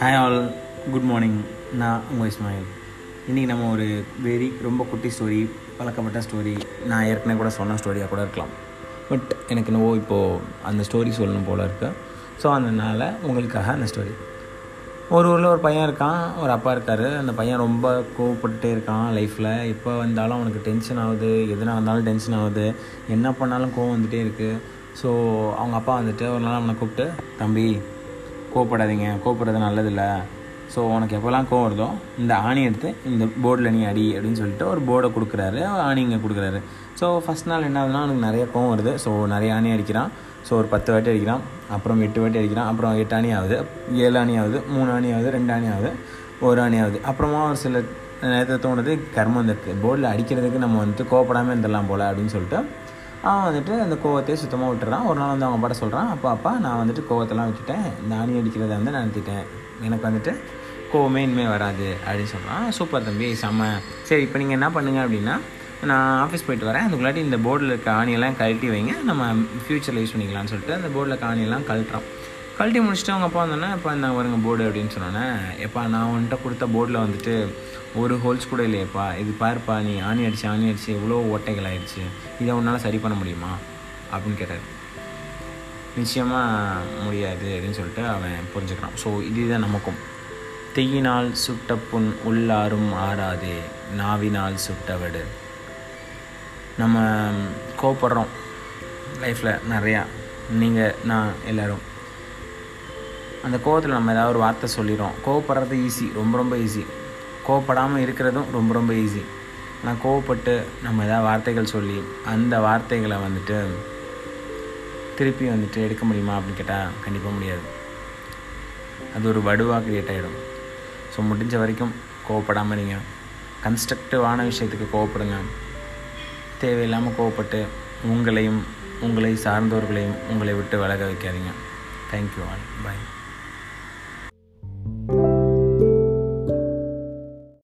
Hi all good morning நான் உங்கள் இஸ்மாயில். இன்றைக்கி நம்ம ஒரு வெரி ரொம்ப குட்டி ஸ்டோரி பழக்கப்பட்ட ஸ்டோரி நான் ஏற்கனவே கூட சொன்ன ஸ்டோரியாக கூட இருக்கலாம். பட் எனக்கு என்னவோ இப்போது அந்த ஸ்டோரி சொல்லணும் போல் இருக்குது ஸோ அதனால் உங்களுக்காக அந்த ஸ்டோரி ஒரு ஊரில் ஒரு பையன் இருக்கான் ஒரு அப்பா இருக்கார். அந்த பையன் ரொம்ப கோவப்பட்டுட்டே இருக்கான் லைஃப்பில் எப்போ வந்தாலும் அவனுக்கு டென்ஷன் ஆகுது எது நடந்தாலும் டென்ஷன் ஆகுது. என்ன பண்ணாலும் கோவம் வந்துகிட்டே இருக்குது ஸோ அவங்க அப்பா வந்துட்டு ஒரு நாள் அவனை கூப்பிட்டு தம்பி கோவப்படாதீங்க. கோவப்படுறது நல்லதில்லை. ஸோ உனக்கு எப்போல்லாம் கோவம் வருதோ இந்த ஆணி எடுத்து இந்த போர்டில் நீ அடி அப்படின்னு சொல்லிட்டு ஒரு போர்டை கொடுக்குறாரு. ஆணி இங்கே கொடுக்குறாரு. ஸோ ஃபஸ்ட் நாள் என்ன ஆகுதுன்னா அவனுக்கு நிறைய கோவம் வருது. ஸோ நிறைய ஆணி அடிக்கிறான். ஸோ ஒரு பத்து வாட்டி அடிக்கிறான். அப்புறம் எட்டு வாட்டி அடிக்கிறான். அப்புறம் எட்டு அணி ஆகுது. ஏழு அணி ஆகுது. மூணு அணி ஆகுது. ரெண்டு அணி ஆகுது. ஒரு அணி ஆகுது. அப்புறமா ஒரு சில நேரத்தில் தோணுது கர்மம் இருக்குது போர்டில் அடிக்கிறதுக்கு நம்ம வந்துட்டு கோவப்படாமல் இருந்துடலாம் போல் அப்படின்னு சொல்லிட்டு அவன் வந்துட்டு அந்த கோவத்தையே சுத்தமாக விட்டுறான். ஒரு நாள் வந்து அவங்க பாட சொல்கிறான் அப்போ அப்பா நான் வந்துட்டு கோவத்தெல்லாம் விட்டுட்டேன். இந்த அடிக்கிறத வந்து நான் நிறுத்திட்டேன். எனக்கு வந்துட்டு கோவமே இனிமேல் வராது அப்படின்னு சொல்கிறான் சூப்பர் தம்பி செம்ம. சரி இப்போ நீங்கள் என்ன பண்ணுங்கள் அப்படின்னா நான் ஆஃபீஸ் போயிட்டு வரேன். அதுக்குள்ளாட்டி இந்த போர்டில் இருக்க ஆணியெல்லாம் கழட்டி வைங்க. நம்ம ஃப்யூச்சரில் யூஸ் பண்ணிக்கலாம்னு சொல்லிட்டு அந்த போர்டில் இருக்க ஆணியெல்லாம் கழட்டுறான். கழட்டி முடிச்சுட்டு அவங்க அப்பா வந்தோன்னே இப்போ இந்த வருங்க போர்டு அப்படின்னு சொன்னோன்னே எப்பா நான் வந்துட்டு கொடுத்த போர்டில் வந்துட்டு ஒரு ஹோல்ஸ் கூட இல்லையப்பா. இது பாருப்பா நீ ஆணி அடிச்சு ஆணி அடிச்சு எவ்வளோ ஓட்டைகள் ஆயிடுச்சு. இதை உன்னால் சரி பண்ண முடியுமா? அப்படின்னு கேட்டார். நிச்சயமாக முடியாது அப்படின்னு சொல்லிட்டு அவன் புரிஞ்சுக்கிறான். ஸோ இதுதான் நமக்கும். தீயினால் சுட்ட புண் உள்ளாரும் ஆறாதே நாவினால் சுட்டவடு நம்ம கோப்படுறோம் லைஃப்பில் நிறையா. நீங்கள் நான் எல்லோரும். அந்த கோவத்தில் நம்ம ஏதாவது ஒரு வார்த்தை சொல்லிடுறோம். கோவப்படுறது ஈஸி ரொம்ப ரொம்ப ஈஸி கோவப்படாமல் இருக்கிறதும் ரொம்ப ரொம்ப ஈஸி ஆனால் கோவப்பட்டு நம்ம ஏதாவது வார்த்தைகள் சொல்லி அந்த வார்த்தைகளை வந்துட்டு திருப்பி வந்துட்டு எடுக்க முடியுமா அப்படின்னு கேட்டால் கண்டிப்பாக முடியாது. அது ஒரு வடுவாக க்ரியேட் ஆகிடும் ஸோ முடிஞ்ச வரைக்கும் கோவப்படாமல் இருங்க. கன்ஸ்ட்ரக்டிவான விஷயத்துக்கு கோவப்படுங்க. தேவையில்லாமல் கோவப்பட்டு உங்களையும் உங்களை சார்ந்தவர்களையும் உங்களை விட்டு விலக வைக்காதீங்க. தேங்க்யூ ஆல் பாய்